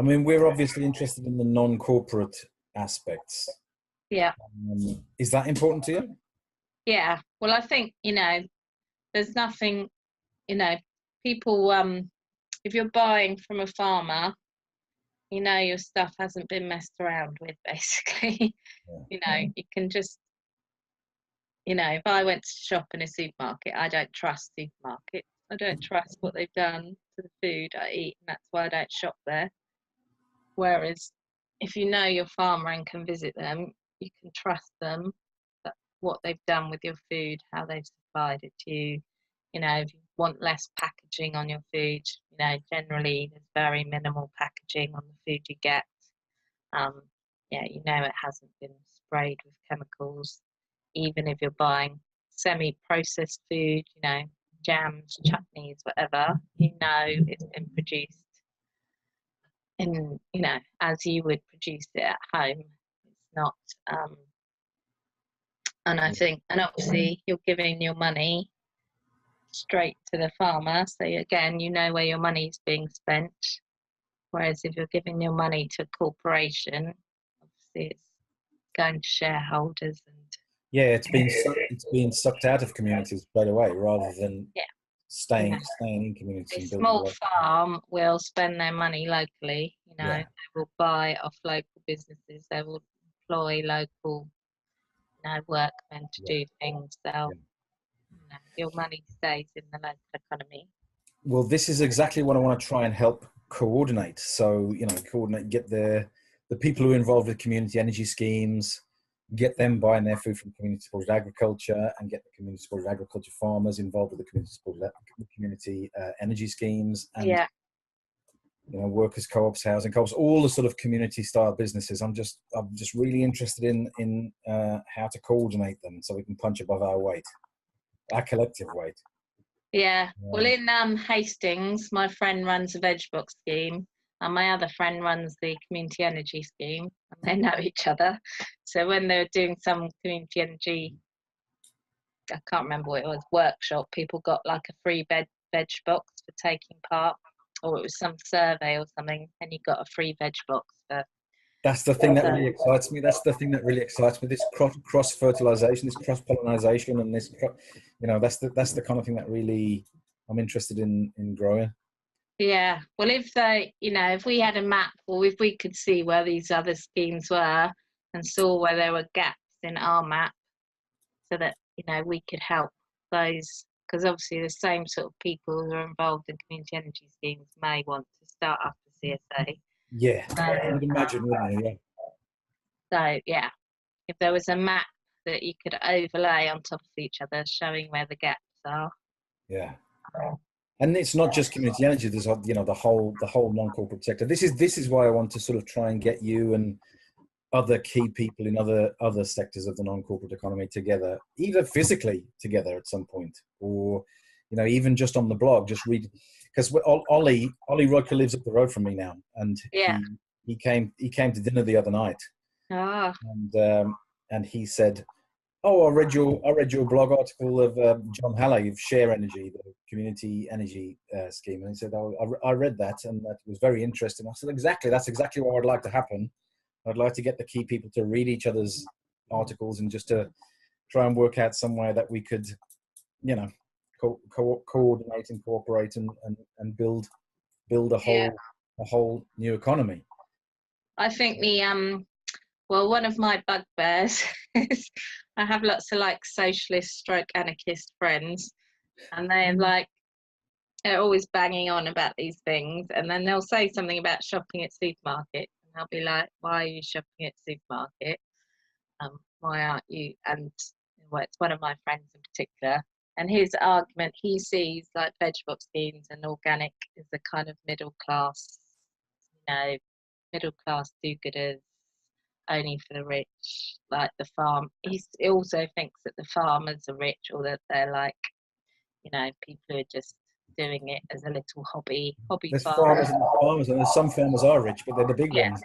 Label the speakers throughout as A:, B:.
A: I mean, we're obviously interested in the non-corporate aspects.
B: Yeah.
A: Um, is that important to you?
B: Yeah. Well, I think, you know, there's nothing, you know, people, um, if you're buying from a farmer, you know your stuff hasn't been messed around with, basically.
A: Yeah.
B: you know, you can just, you know, if I went to shop in a supermarket, I don't trust supermarkets. I don't trust what they've done to the food I eat, and that's why I don't shop there. Whereas if you know your farmer and can visit them, you can trust them that what they've done with your food, how they've supplied it to you. You know, if you want less packaging on your food, you know, generally there's very minimal packaging on the food you get. Um, yeah, you know it hasn't been sprayed with chemicals. Even if you're buying semi-processed food, you know, jams, chutneys, whatever, you know it's been produced in, you know, as you would produce it at home. It's not, um, and I think, and obviously you're giving your money straight to the farmer. So again, you know where your money is being spent. Whereas if you're giving your money to a corporation, obviously it's going to shareholders and
A: Yeah, it's being sucked, it's being sucked out of communities straight away rather than
B: Yeah.
A: Staying
B: Yeah.
A: staying in communities.
B: a small farm will spend their money locally. You know,
A: Yeah.
B: they will buy off local businesses. They will employ local, you know, workmen to
A: Yeah.
B: do things. They'll, you know, your money stays in the local economy.
A: Well, this is exactly what I want to try and help coordinate. So, you know, coordinate, get the the people who are involved with community energy schemes, get them buying their food from community supported agriculture, and get the community supported agriculture farmers involved with the community supported community uh, energy schemes, and
B: yeah,
A: you know, workers co-ops, housing co-ops, all the sort of community style businesses. I'm just I'm just really interested in in uh, how to coordinate them so we can punch above our weight, our collective weight.
B: yeah. Well, in um, Hastings, my friend runs a veg box scheme, and my other friend runs the community energy scheme, and they know each other. So when they were doing some community energy, I can't remember what it was, workshop, people got like a free veg veg box for taking part, or it was some survey or something, and you got a free veg box for
A: That's the thing that really excites me. That's the thing that really excites me. This cross fertilization, this cross pollination, and this, you know, that's the that's the kind of thing that really I'm interested in in growing.
B: Yeah, well, if they, you know, if we had a map or if we could see where these other schemes were and saw where there were gaps in our map so that, you know, we could help those, because obviously the same sort of people who are involved in community energy schemes may want to start up a CSA.
A: Yeah,
B: So,
A: I would imagine, wouldn't you? Yeah.
B: So, yeah, if there was a map that you could overlay on top of each other showing where the gaps are.
A: Yeah. And it's not just community energy. There's you know the whole the whole non-corporate sector. This is this is why I want to sort of try and get you and other key people in other other sectors of the non-corporate economy together, either physically together at some point, or you know even just on the blog, just read. Because Ollie Ollie Roker lives up the road from me now, and
B: Yeah.
A: he, he came he came to dinner the other night,
B: Ah,
A: and um, and he said, "Oh, I read your I read your blog article of um, John Halley of Share Energy, the community energy uh, scheme." And he said, "Oh, I, I read that, and that was very interesting." I said, "Exactly, that's exactly what I'd like to happen. I'd like to get the key people to read each other's articles and just to try and work out some way that we could, you know, co- co- coordinate and cooperate and, and, and build build a whole
B: Yeah.
A: a whole new economy."
B: I think the um well one of my bugbears is I have lots of like socialist stroke anarchist friends and they're like they're always banging on about these things and then they'll say something about shopping at supermarket and I'll be like, Why are you shopping at supermarket? Um, why aren't you and well, it's one of my friends in particular. And his argument, he sees like vegetable schemes and organic is a kind of middle class, you know, middle class do-gooders only for the rich like the farm he's, he also thinks that the farmers are rich or that they're like you know people who are just doing it as a little hobby hobby
A: There's
B: farm
A: farmers and farmers, and some farmers are rich, but they're the big
B: Yeah.
A: ones.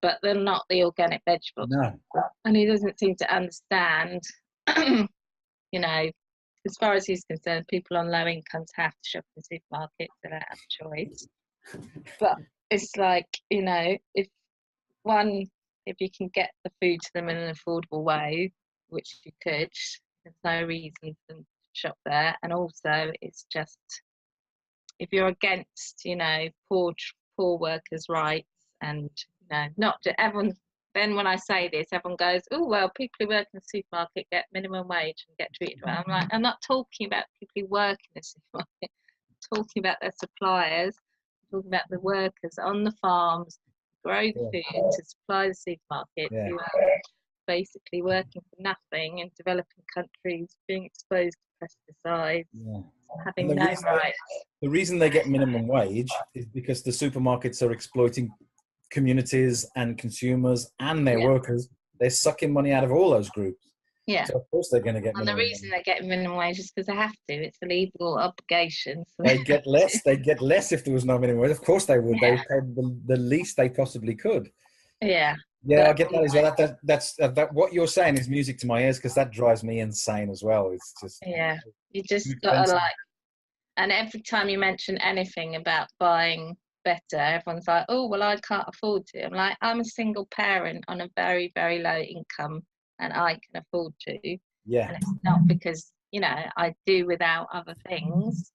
B: but they're not the organic vegetables
A: No,
B: and he doesn't seem to understand you know as far as he's concerned people on low incomes have to shop in supermarkets they don't have a choice but it's like you know if one if you can get the food to them in an affordable way which you could there's no reason for them to shop there and also it's just if you're against you know poor poor workers rights and you know not everyone then when I say this, everyone goes, "Oh well, people who work in the supermarket get minimum wage and get treated well." I'm like, I'm not talking about people who work in the supermarket. I'm talking about their suppliers. I'm talking about the workers on the farms, grow yeah. food to supply the supermarket, yeah. who are basically working for nothing in developing countries, being exposed to pesticides, yeah. having no rights.
A: the reason they get minimum wage is because the supermarkets are exploiting communities and consumers and their workers, they're sucking money out of all those groups.
B: Yeah.
A: So of course they're going to get.
B: And the reason they're getting minimum wage is because they have to. It's a legal obligation.
A: So they get less. They get less if there was no minimum wage. Of course they would. Yeah. They paid the, the least they possibly could.
B: Yeah.
A: Yeah, I get that as well. That, that that's uh, that. What you're saying is music to my ears because that drives me insane as well. It's just.
B: Yeah, you just gotta like, and every time you mention anything about buying better. Everyone's like, oh, well, I can't afford to. I'm like, I'm a single parent on a very, very low income and I can afford to.
A: Yeah.
B: And it's not because, you know, I do without other things.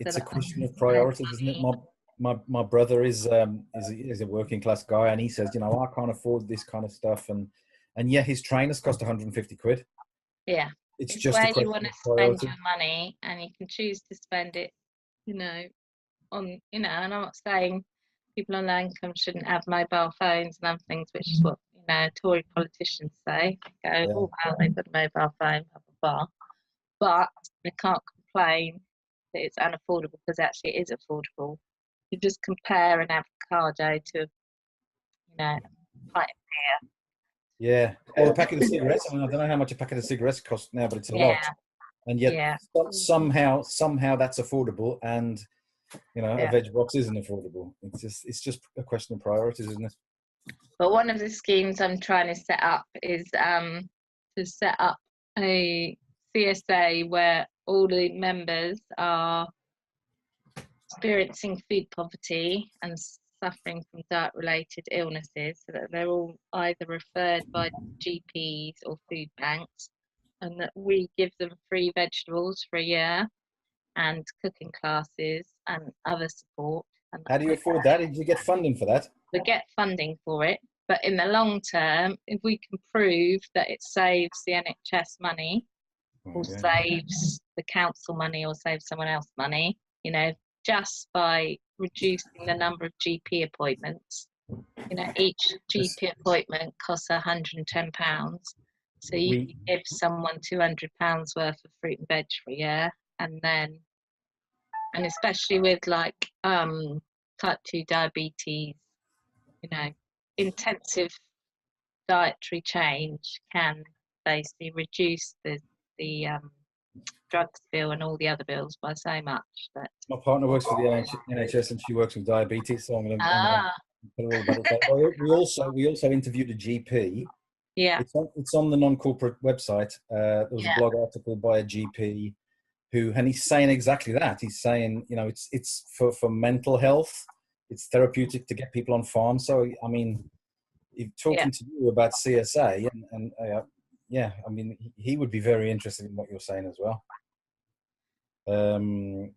A: It's so a question of priorities, isn't it? My, my, my brother is, um, is, a, is a working class guy and he says, you know, I can't afford this kind of stuff. And, and yeah, his trainers cost 150 quid.
B: Yeah.
A: It's, it's just
B: where you want to spend your money and you can choose to spend it, you know, on, you know, and I'm not saying people on low income shouldn't have mobile phones and other things, which is what, Uh, you know, Tory politicians say. Go, yeah. oh, wow, they've got a mobile phone, blah, blah, blah. But they can't complain that it's unaffordable because actually it is affordable. You just compare an avocado to, you know, a pint of beer.
A: Yeah, or a packet of cigarettes. I, mean, I don't know how much a packet of cigarettes costs now, but it's a yeah. lot. And yet, yeah. somehow, somehow that's affordable, and you know, yeah. a veg box isn't affordable. It's just it's just a question of priorities, isn't it?
B: But one of the schemes I'm trying to set up is um, to set up a CSA where all the members are experiencing food poverty and suffering from diet related illnesses so that they're all either referred by GPs or food banks and that we give them free vegetables for a year and cooking classes and other support. And
A: How do you afford that? Did you get funding for that?
B: We get funding for it, but in the long term, if we can prove that it saves the NHS money, or saves the council money, or saves someone else money, you know, just by reducing the number of GP appointments. You know, each GP appointment costs 110 pounds. So you we, give someone 200 pounds worth of fruit and veg for a year, and then and especially with like um type 2 diabetes you know intensive dietary change can basically reduce the the um, drugs bill and all the other bills by so much that
A: my partner works for the NHS and she works with diabetes so I'm going to.
B: ah.
A: to we also we also interviewed a GP
B: yeah
A: it's on, it's on the non-corporate website uh, there was yeah. a blog article by a GP who and he's saying exactly that he's saying you know it's it's for for mental health it's therapeutic to get people on farms so i mean talking yeah. to you about csa and, and uh, yeah i mean he would be very interested in what you're saying as well um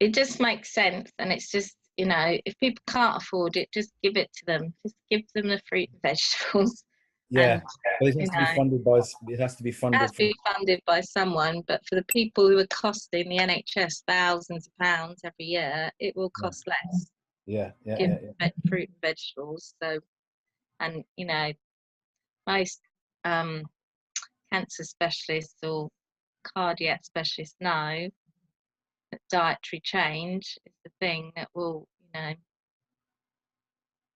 B: it just makes sense and it's just you know if people can't afford it just give it to them just give them the fruit and vegetables
A: yeah, and, but it has to know, be funded by. It has to be funded.
B: It has to be funded by someone, but for the people who are costing the NHS thousands of pounds every year, it will cost less.
A: Yeah, yeah, yeah,
B: yeah. Fruit and vegetables. So, and you know, most um, cancer specialists or cardiac specialists know that dietary change is the thing that will, you know,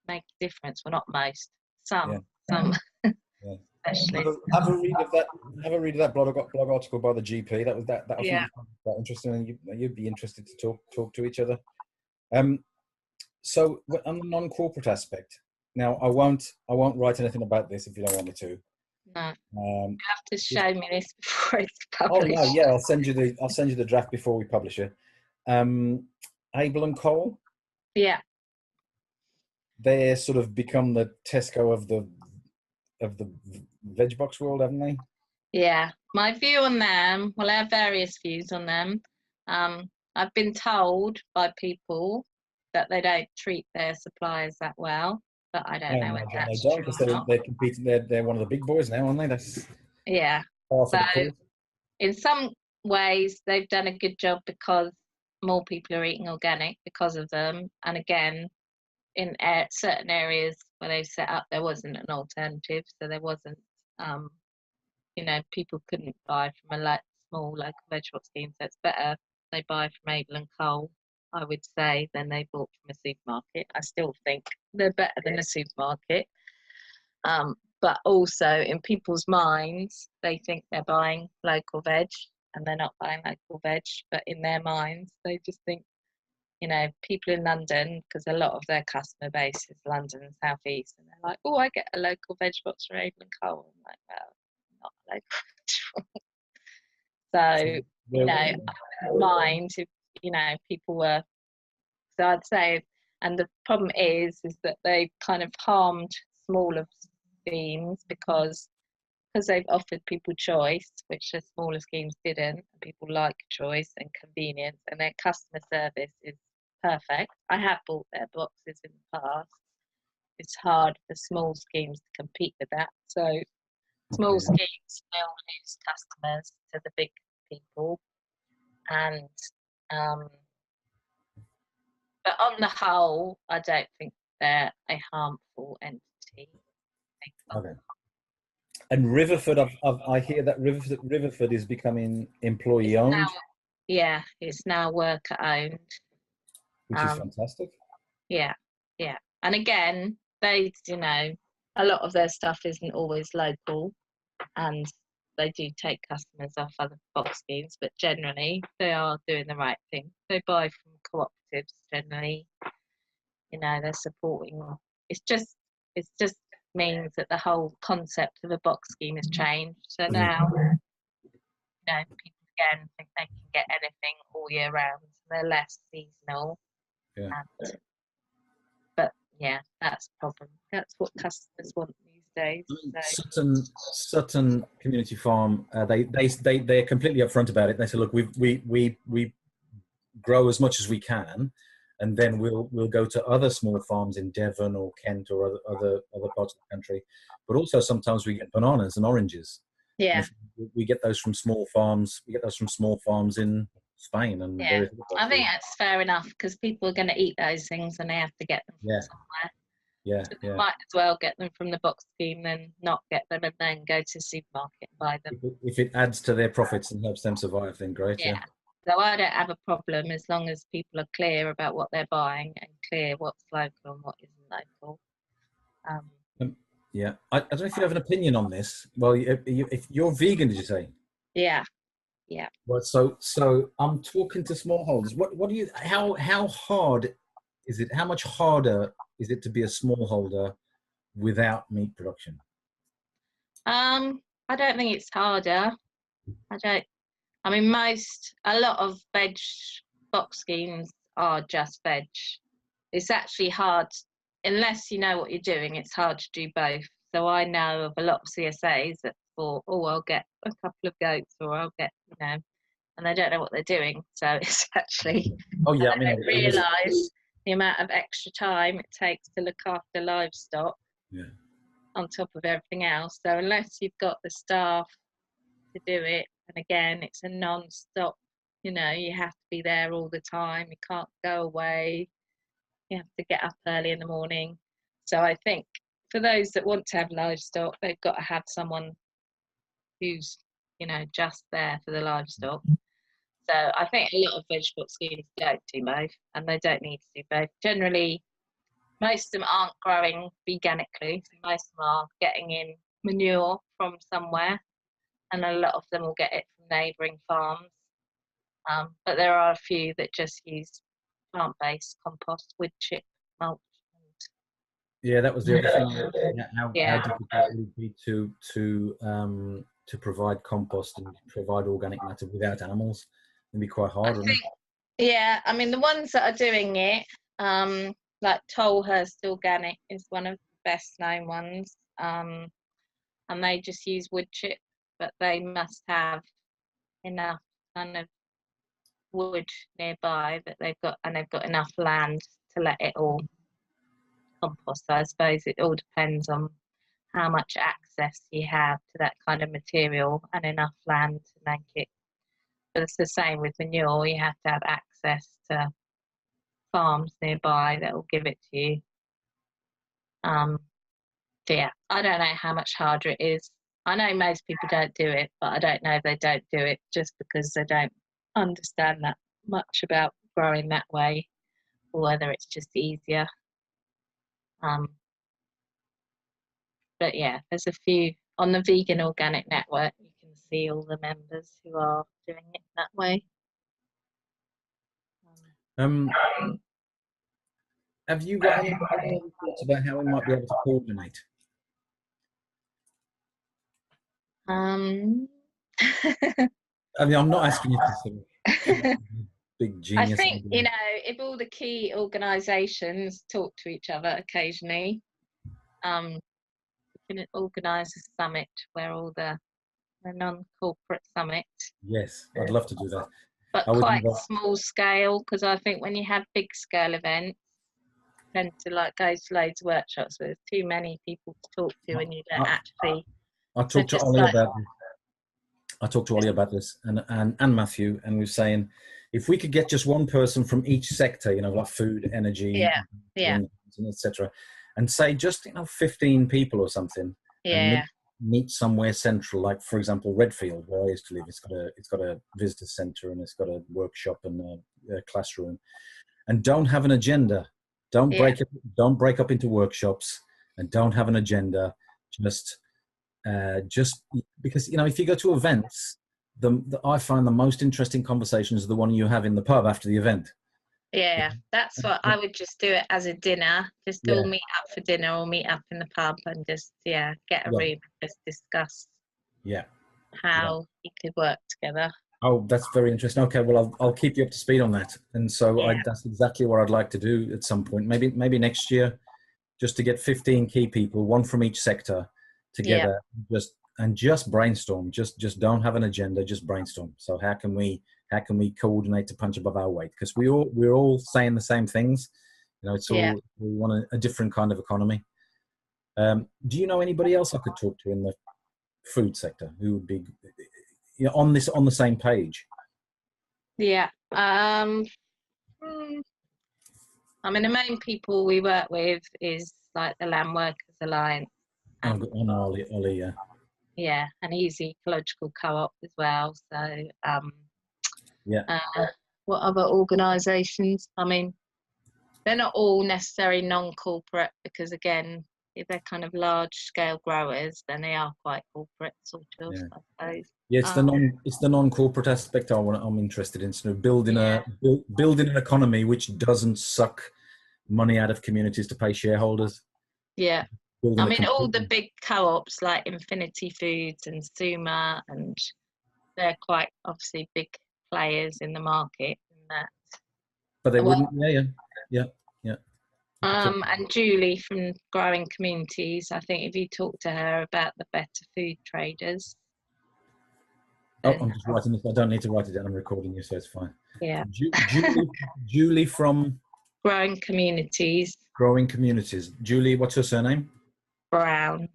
B: make a difference. Well, not most. Some. Yeah some yeah.
A: Have a, have a, read of that. Have a read of that blog, blog article by the GP. That was that. That was yeah. quite interesting, and you, would be interested to talk talk to each other. Um, so on the non-corporate aspect, now I won't I won't write anything about this if you don't want me to.
B: No. Um, you have to show me this before it's published.
A: Oh no, yeah, I'll send you the I'll send you the draft before we publish it. Um, Abel and Cole.
B: Yeah.
A: they're sort of become the Tesco of the of the veg box world, haven't they?
B: Yeah, my view on them. Well, I have various views on them. Um, I've been told by people that they don't treat their suppliers that well, but I don't know whether
A: imagine
B: that's
A: they don't
B: true
A: because
B: or
A: they're, they're competing. They're, they're one of the big boys now, aren't they? That's
B: Yeah,
A: half of the
B: So- in some ways they've done a good job because more people are eating organic because of them. And again in certain areas where they set up there wasn't an alternative. So there wasn't um you know people couldn't buy from a like small local vegetable scheme. So it's better they buy from Abel and Cole I would say than they bought from a supermarket. I still think they're better than a supermarket. Um but also in people's minds they think they're buying local veg and they're not buying local veg but in their minds they just think you know people in london because a lot of their customer base is london and south east and they're like oh i get a local veg box from Abel and Cole. i'm like well not a local veg so you know, mind if you know people were. So I'd say, and the problem is, is that they kind of harmed smaller schemes because because they've offered people choice, which the smaller schemes didn't. And people like choice and convenience, and their customer service is perfect. I have bought their boxes in the past. It's hard for small schemes to compete with that. So small schemes still lose customers to the big people and um, but on the whole i don't think they're a harmful entity.
A: Okay. And Riverford, I've, I've, I hear that Riverford, Riverford is becoming employee owned,
B: now, yeah it's now worker owned.
A: Which is
B: um,
A: fantastic.
B: yeah yeah. And again they you know a lot of their stuff isn't always local. And they do take customers off other box schemes but generally they are doing the right thing. They buy from cooperatives generally. You know they're supporting. It's just it's just means that the whole concept of a box scheme has changed. So
A: Mhm.
B: now you know people again think they can get anything all year round. They're less seasonal.
A: Yeah.
B: and, but yeah that's the problem. That's what customers want days so
A: Sutton Sutton Community Farm, uh, they they they they're completely upfront about it. They say, look, we we we we grow as much as we can, and then we'll we'll go to other small farms in Devon or Kent or other other other parts of the country. But also sometimes we get bananas and oranges.
B: Yeah
A: we get those from small farms. We get those from small farms in Spain and
B: Yeah, I think that's fair enough because people are going to eat those things and they have to get them
A: Yeah.
B: somewhere.
A: Yeah,
B: So
A: yeah.
B: might as well get them from the box scheme than not get them and then go to the supermarket and buy them.
A: If it, if it adds to their profits and helps them survive, then great.
B: Yeah.
A: Yeah.
B: So I don't have a problem as long as people are clear about what they're buying and clear what's local and what isn't local. Um,
A: Yeah, I, I don't know if you have an opinion on this. Well, you, you, if you're vegan, did you say?
B: Yeah, yeah,
A: Well, so so I'm talking to smallholders. What what do you? How how hard is it? How much harder is it to be a smallholder without meat production?
B: Um, I don't think it's harder. I don't. I mean, most a lot of veg box schemes are just veg. It's actually hard unless you know what you're doing. It's hard to do both. So I know of a lot of CSAs that thought, oh, I'll get a couple of goats or I'll get, you know, and they don't know what they're doing. So it's actually
A: Oh yeah, I mean,
B: they
A: it is-
B: don't realise the amount of extra time it takes to look after livestock
A: Yeah.
B: on top of everything else. So unless you've got the staff to do it, and again, it's a non-stop. You know, you have to be there all the time. You can't go away. You have to get up early in the morning. So I think for those that want to have livestock, they've got to have someone who's, you know, just there for the livestock. So I think a lot of vegetable schemes don't do both, and they don't need to do both. Generally, most of them aren't growing veganically. So most of them are getting in manure from somewhere, and a lot of them will get it from neighbouring farms. Um, but there are a few that just use plant-based compost, wood chip mulch.
A: Yeah, that was the other thing. Yeah, How,
B: Yeah.
A: how difficult it would be to to um to provide compost and provide organic matter without animals? It'd be quite hard.
B: I think, yeah, I mean the ones that are doing it, um, like Tolhurst Organic is one of the best known ones. Um, and they just use wood chip, but they must have enough kind of wood nearby that they've got, and they've got enough land to let it all compost. So I suppose it all depends on how much access you have to that kind of material and enough land to make it. But it's the same with manure, you have to have access to farms nearby that will give it to you. Um, so yeah, I don't know how much harder it is. I know most people don't do it, but I don't know if they don't do it just because they don't understand that much about growing that way, or whether it's just easier. Um, but yeah, there's a few on the Vegan Organic Network. You see all the members who are doing it that way.
A: Um, have you got any thoughts about how we might be able to coordinate?
B: Um,
A: I mean, I'm not asking you to big
B: I
A: genius.
B: think you know if all the key organisations talk to each other occasionally, um, we can organise a summit where all the the non-corporate summit,
A: Yes, I'd love to do that.
B: but
A: I
B: quite small scale because I think when you have big scale events, tend to like go to loads of workshops where there's too many people to talk to and you don't
A: I-
B: actually.
A: I talked to Ollie
B: like-
A: about this. I talked to Ollie about this and, and, and Matthew, and we were saying if we could get just one person from each sector, you know, like food, energy,
B: Yeah, yeah.
A: etc., and say just you know 15 people or something,
B: Yeah,
A: meet somewhere central, like for example Redfield, where I used to live. It's got a it's got a visitor centre and it's got a workshop and a, a classroom, and don't have an agenda. Don't
B: Yeah.
A: break it. Don't break up into workshops and don't have an agenda. Just uh, just because you know if you go to events, the, the I find the most interesting conversations are the one you have in the pub after the event.
B: Yeah, that's what I would just do it as a dinner. Just all meet up for dinner or meet up in the pub and just yeah, get a
A: Yeah.
B: room and just discuss
A: Yeah.
B: how you could work together.
A: Oh, that's very interesting. Okay, well, I'll, I'll keep you up to speed on that. And so I, that's exactly what I'd like to do at some point. Maybe maybe next year, just to get 15 key people, one from each sector, together, just and just brainstorm. Just just don't have an agenda. Just brainstorm. So how can we how can we coordinate to punch above our weight? Because we all we're all saying the same things. You know, it's all
B: Yeah.
A: we want a, a different kind of economy. Um, do you know anybody else I could talk to in the food sector who would be you know, on this on the same page?
B: Yeah. Um mm, I mean the main people we work with is like the Land Workers Alliance.
A: And, oh no, Ollie, Ollie, yeah.
B: Yeah, and Easy Ecological Co-op as well. So um
A: Yeah.
B: uh, what other organisations? I mean, they're not all necessarily non-corporate because again, if they're kind of large-scale growers, then they are quite corporate, sort of.
A: Yeah.
B: I suppose.
A: Yeah, it's the
B: Um,
A: non it's the non-corporate aspect I want I'm interested in. So building
B: Yeah.
A: a build, building an economy which doesn't suck money out of communities to pay shareholders.
B: Yeah,
A: Building
B: I mean, all the big co-ops like Infinity Foods and Suma, and they're quite obviously big players in the market. And that.
A: but they
B: well-
A: wouldn't. Yeah, yeah, yeah, yeah.
B: Um, and Julie from Growing Communities, I think if you talk to her about the better food traders,
A: Oh, I'm just writing this. I don't need to write it down. I'm recording you, so it's fine.
B: yeah,
A: Ju- Julie, Julie from
B: Growing Communities,
A: Growing Communities. Julie, what's her surname?
B: Brown,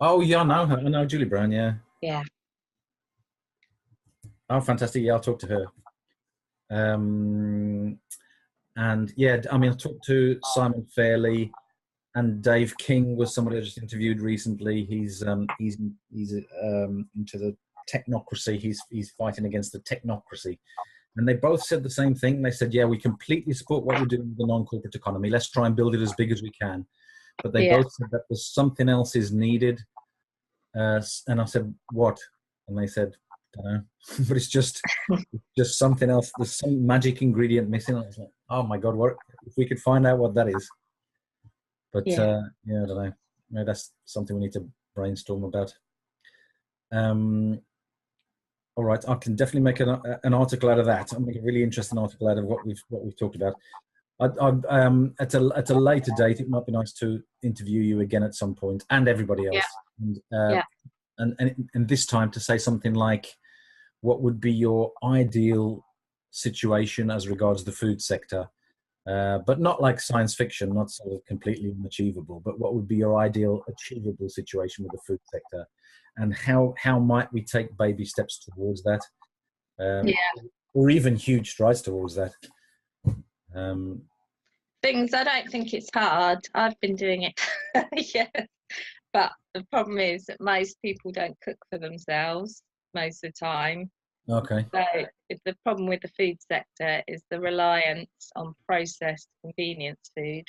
A: Oh, yeah, I know her. I know Julie Brown. Yeah.
B: yeah,
A: Oh, fantastic! Yeah, I'll talk to her. Um, and yeah, I mean, I talked to Simon Fairlie, and Dave King was somebody I just interviewed recently. He's um, he's he's um, into the technocracy. He's he's fighting against the technocracy, and they both said the same thing. They said, "Yeah, we completely support what you're doing with the non-corporate economy. Let's try and build it as big as we can." But they
B: Yeah.
A: both said that there's something else is needed. Uh, and I said, "What?" And they said. but it's just it's just something else. There's some magic ingredient missing. I was like, "Oh my god, what if we could find out what that is?" But
B: Yeah.
A: uh, yeah, I don't know. Maybe that's something we need to brainstorm about. Um, all right, I can definitely make an, an article out of that. I'll make a really interesting article out of what we've what we've talked about. I, I, um, at a at a later date, it might be nice to interview you again at some point, and everybody else.
B: Yeah.
A: And, uh,
B: Yeah.
A: and, and and this time to say something like, what would be your ideal situation as regards the food sector? Uh, but not like science fiction, not sort of completely unachievable. But what would be your ideal achievable situation with the food sector, and how how might we take baby steps towards that? Um,
B: Yeah.
A: or even huge strides towards that. Um,
B: things i don't think it's hard i've been doing it yeah but the problem is that most people don't cook for themselves most of the time
A: okay.
B: so the problem with the food sector is the reliance on processed convenience food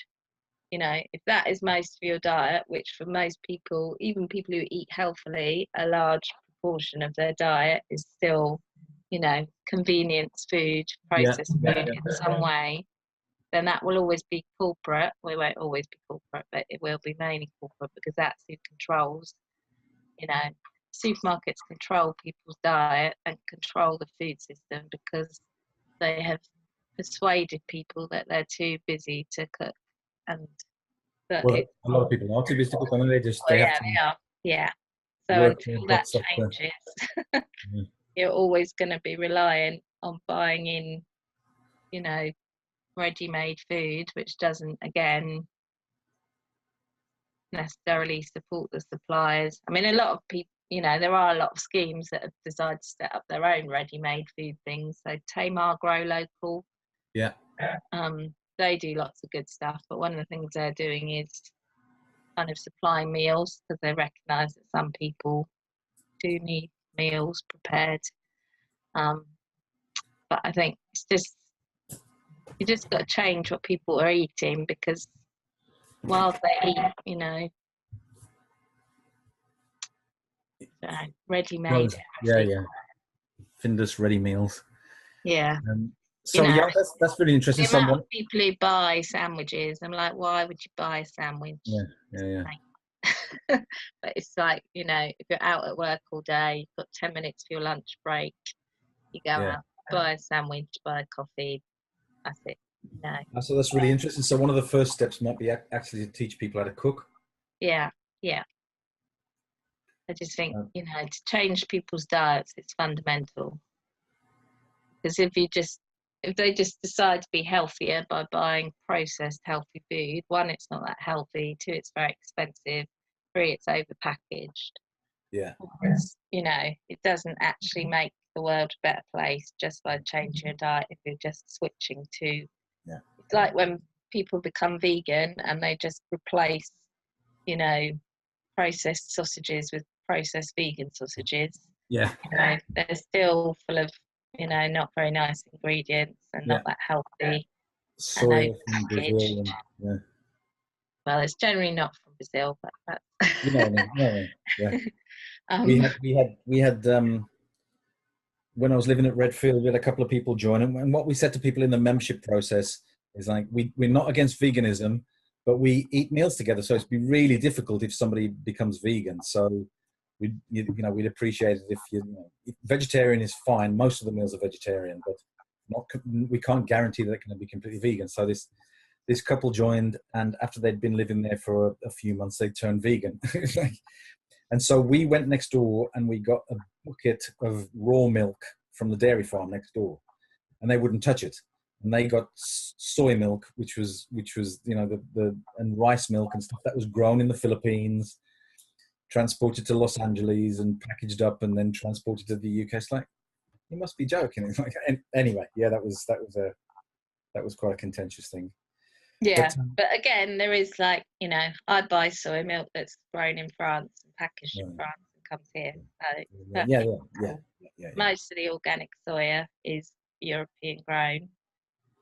B: you know if that is most of your diet which for most people even people who eat healthily a large proportion of their diet is still you know convenience food processed
A: yeah,
B: food
A: yeah.
B: in some way then that will always be corporate. We won't always be corporate, but it will be mainly corporate because that's who controls, you know, supermarkets control people's diet and control the food system because they have persuaded people that they're too busy to cook and that
A: Well, a lot of people are too busy to cook. Mean, they just they
B: well,
A: have
B: yeah, they are. Yeah. So until that
A: butts off the-
B: changes,
A: Yeah.
B: you're always going to be reliant on buying in, you know, ready-made food, which doesn't again necessarily support the suppliers. I mean, a lot of people, you know, there are a lot of schemes that have decided to set up their own ready-made food things. So Tamar Grow Local,
A: Yeah.
B: um, they do lots of good stuff. But one of the things they're doing is kind of supplying meals because they recognise that some people do need meals prepared. Um, but I think it's just you just got to change what people are eating because while they eat, you know, uh, ready-made.
A: Well, yeah, yeah. Findus ready meals.
B: yeah.
A: Um, so
B: You know,
A: yeah, that's that's really interesting. Someone.
B: people who buy sandwiches, I'm like, why would you buy a sandwich?
A: Yeah, yeah, yeah.
B: but it's like, you know, if you're out at work all day, you've got 10 minutes for your lunch break, you go
A: Yeah.
B: out, buy a sandwich, buy a coffee, that's it. No,
A: Uh, So that's really interesting. So one of the first steps might be actually to teach people how to cook.
B: yeah, yeah. I just think,
A: Um,
B: you know, to change people's diets, it's fundamental. Because if you just, if they just decide to be healthier by buying processed healthy food, one, it's not that healthy, two, it's very expensive, three, it's overpackaged.
A: Yeah.
B: It's, you know, it doesn't actually make the world a better place just by changing your diet if you're just switching to.
A: Yeah.
B: It's like when people become vegan and they just replace, you know, processed sausages with processed vegan sausages.
A: Yeah.
B: You know, they're still full of, you know, not very nice ingredients and not that healthy.
A: Soy from. Brazil. Yeah.
B: Well, it's generally not from Brazil, but that's.
A: You know what I mean? You know what I mean? Yeah.
B: um,
A: we had we had we had um when I was living at Redfield, we had a couple of people join, and, what we said to people in the membership process is like we we're not against veganism, but we eat meals together, so it's be really difficult if somebody becomes vegan. So we you, know we'd appreciate it if you, you know, vegetarian is fine. Most of the meals are vegetarian, but not we can't guarantee that it can be completely vegan. So this this couple joined, and after they'd been living there for a, a few months, they turned vegan. and so we went next door and we got a bucket of raw milk from the dairy farm next door, and they wouldn't touch it. And they got soy milk, which was which was you know the, the and rice milk and stuff that was grown in the Philippines, transported to Los Angeles and packaged up and then transported to the UK. It's like you must be joking. It's like anyway, yeah, that was that was a that was quite a contentious thing.
B: Yeah,
A: But, um,
B: but again, there is like you know, I buy soy milk that's grown in France and packaged in France and comes here. So
A: yeah, yeah, yeah, yeah, yeah, yeah.
B: most of the organic soya is European grown.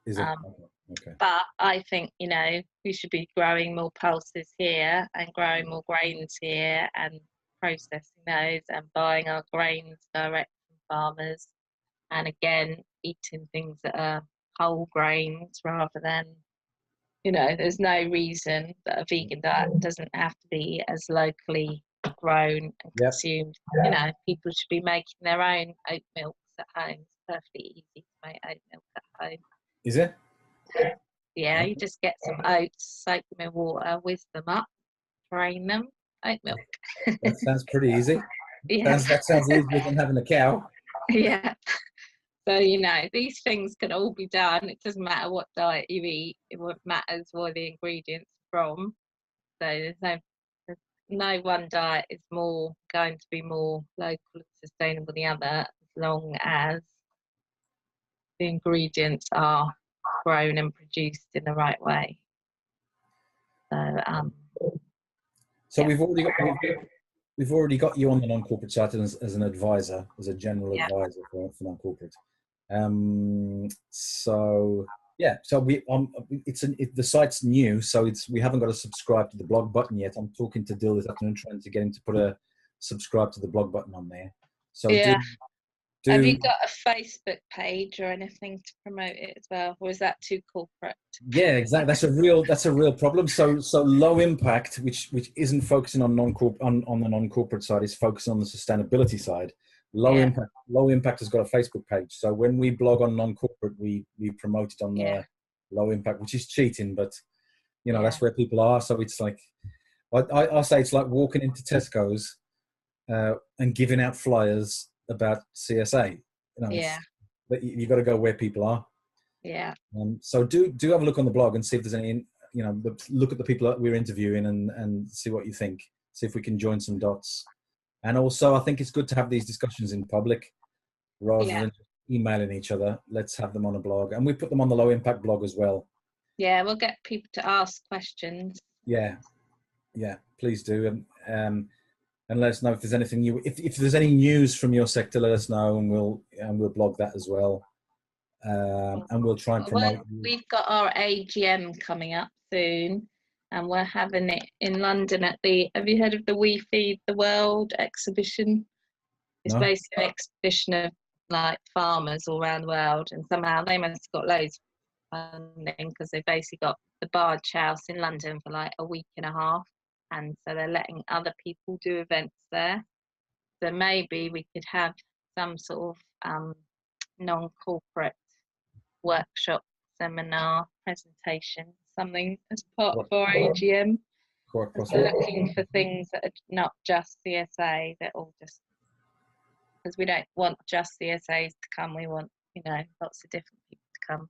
A: Is it?
B: um,
A: okay. Okay.
B: But I think you know we should be growing more pulses here and growing mm. more grains here and processing those and buying our grains direct from farmers. And again, eating things that are whole grains rather than you know, there's no reason that a vegan diet mm. doesn't have to be as locally grown and
A: Yep.
B: consumed. You know, people should be making their own oat milks at home. It's perfectly easy to make oat milk at home.
A: Is it?
B: Yeah, you just get some oats, soak them in water, whiz them up, drain them, oat milk.
A: That sounds pretty easy.
B: Yeah,
A: Sounds, that sounds easier than having a cow.
B: yeah. So you know these things can all be done. It doesn't matter what diet you eat. It matters where the ingredients are from. So there's no there's no one diet is more going to be more local and sustainable than the other as long as the ingredients are grown and produced in the right way. So um,
A: So
B: Yeah.
A: we've already got we've, we've already got you on the non-corporate side as, as an advisor, as a general
B: Yeah.
A: advisor for, for non-corporate. Um, so yeah, so we um, it's an, it, the site's new, so it's we haven't got to subscribe to the blog button yet. I'm talking to Dill this afternoon, trying to get him to put a subscribe to the blog button on there. So
B: Yeah.
A: Do,
B: have you got a Facebook page or anything to promote it as well, or is that too corporate?
A: Yeah, exactly. That's a real that's a real problem. So so low impact, which which isn't focusing on non corp on, on the non corporate side, is focusing on the sustainability side. Low
B: Yeah.
A: impact low impact has got a Facebook page. So when we blog on non corporate, we we promote it on
B: Yeah.
A: the low impact, which is cheating, but you know
B: Yeah.
A: that's where people are. So it's like I I, I say it's like walking into Tesco's uh, and giving out flyers about CSA. You know,
B: Yeah,
A: but you, you got to go where people are.
B: yeah,
A: Um, so do do have a look on the blog and see if there's any, you know, look at the people that we're interviewing and and see what you think. See if we can join some dots. And also, I think it's good to have these discussions in public rather
B: Yeah.
A: than emailing each other. Let's have them on a blog, and we put them on the low impact blog as well.
B: yeah. We'll get people to ask questions.
A: Yeah, yeah. Please do, and um, and let us know if there's anything new. If if there's any news from your sector, let us know, and we'll and we'll blog that as well. Um, and we'll try and promote.
B: Well, we've got our AGM coming up soon, and we're having it in London at the. Have you heard of the We Feed the World exhibition? It's
A: No.
B: basically an exhibition of like farmers all around the world, and somehow they must have got loads of funding because they basically got the Barge House in London for like a week and a half, and so they're letting other people do events there. So maybe we could have some sort of um, non-corporate workshop, seminar, presentation, something as part of our AGM.
A: Quite possible.
B: looking for things that are not just CSA, that all just because we don't want just CSAs to come. We want you know lots of different people to come.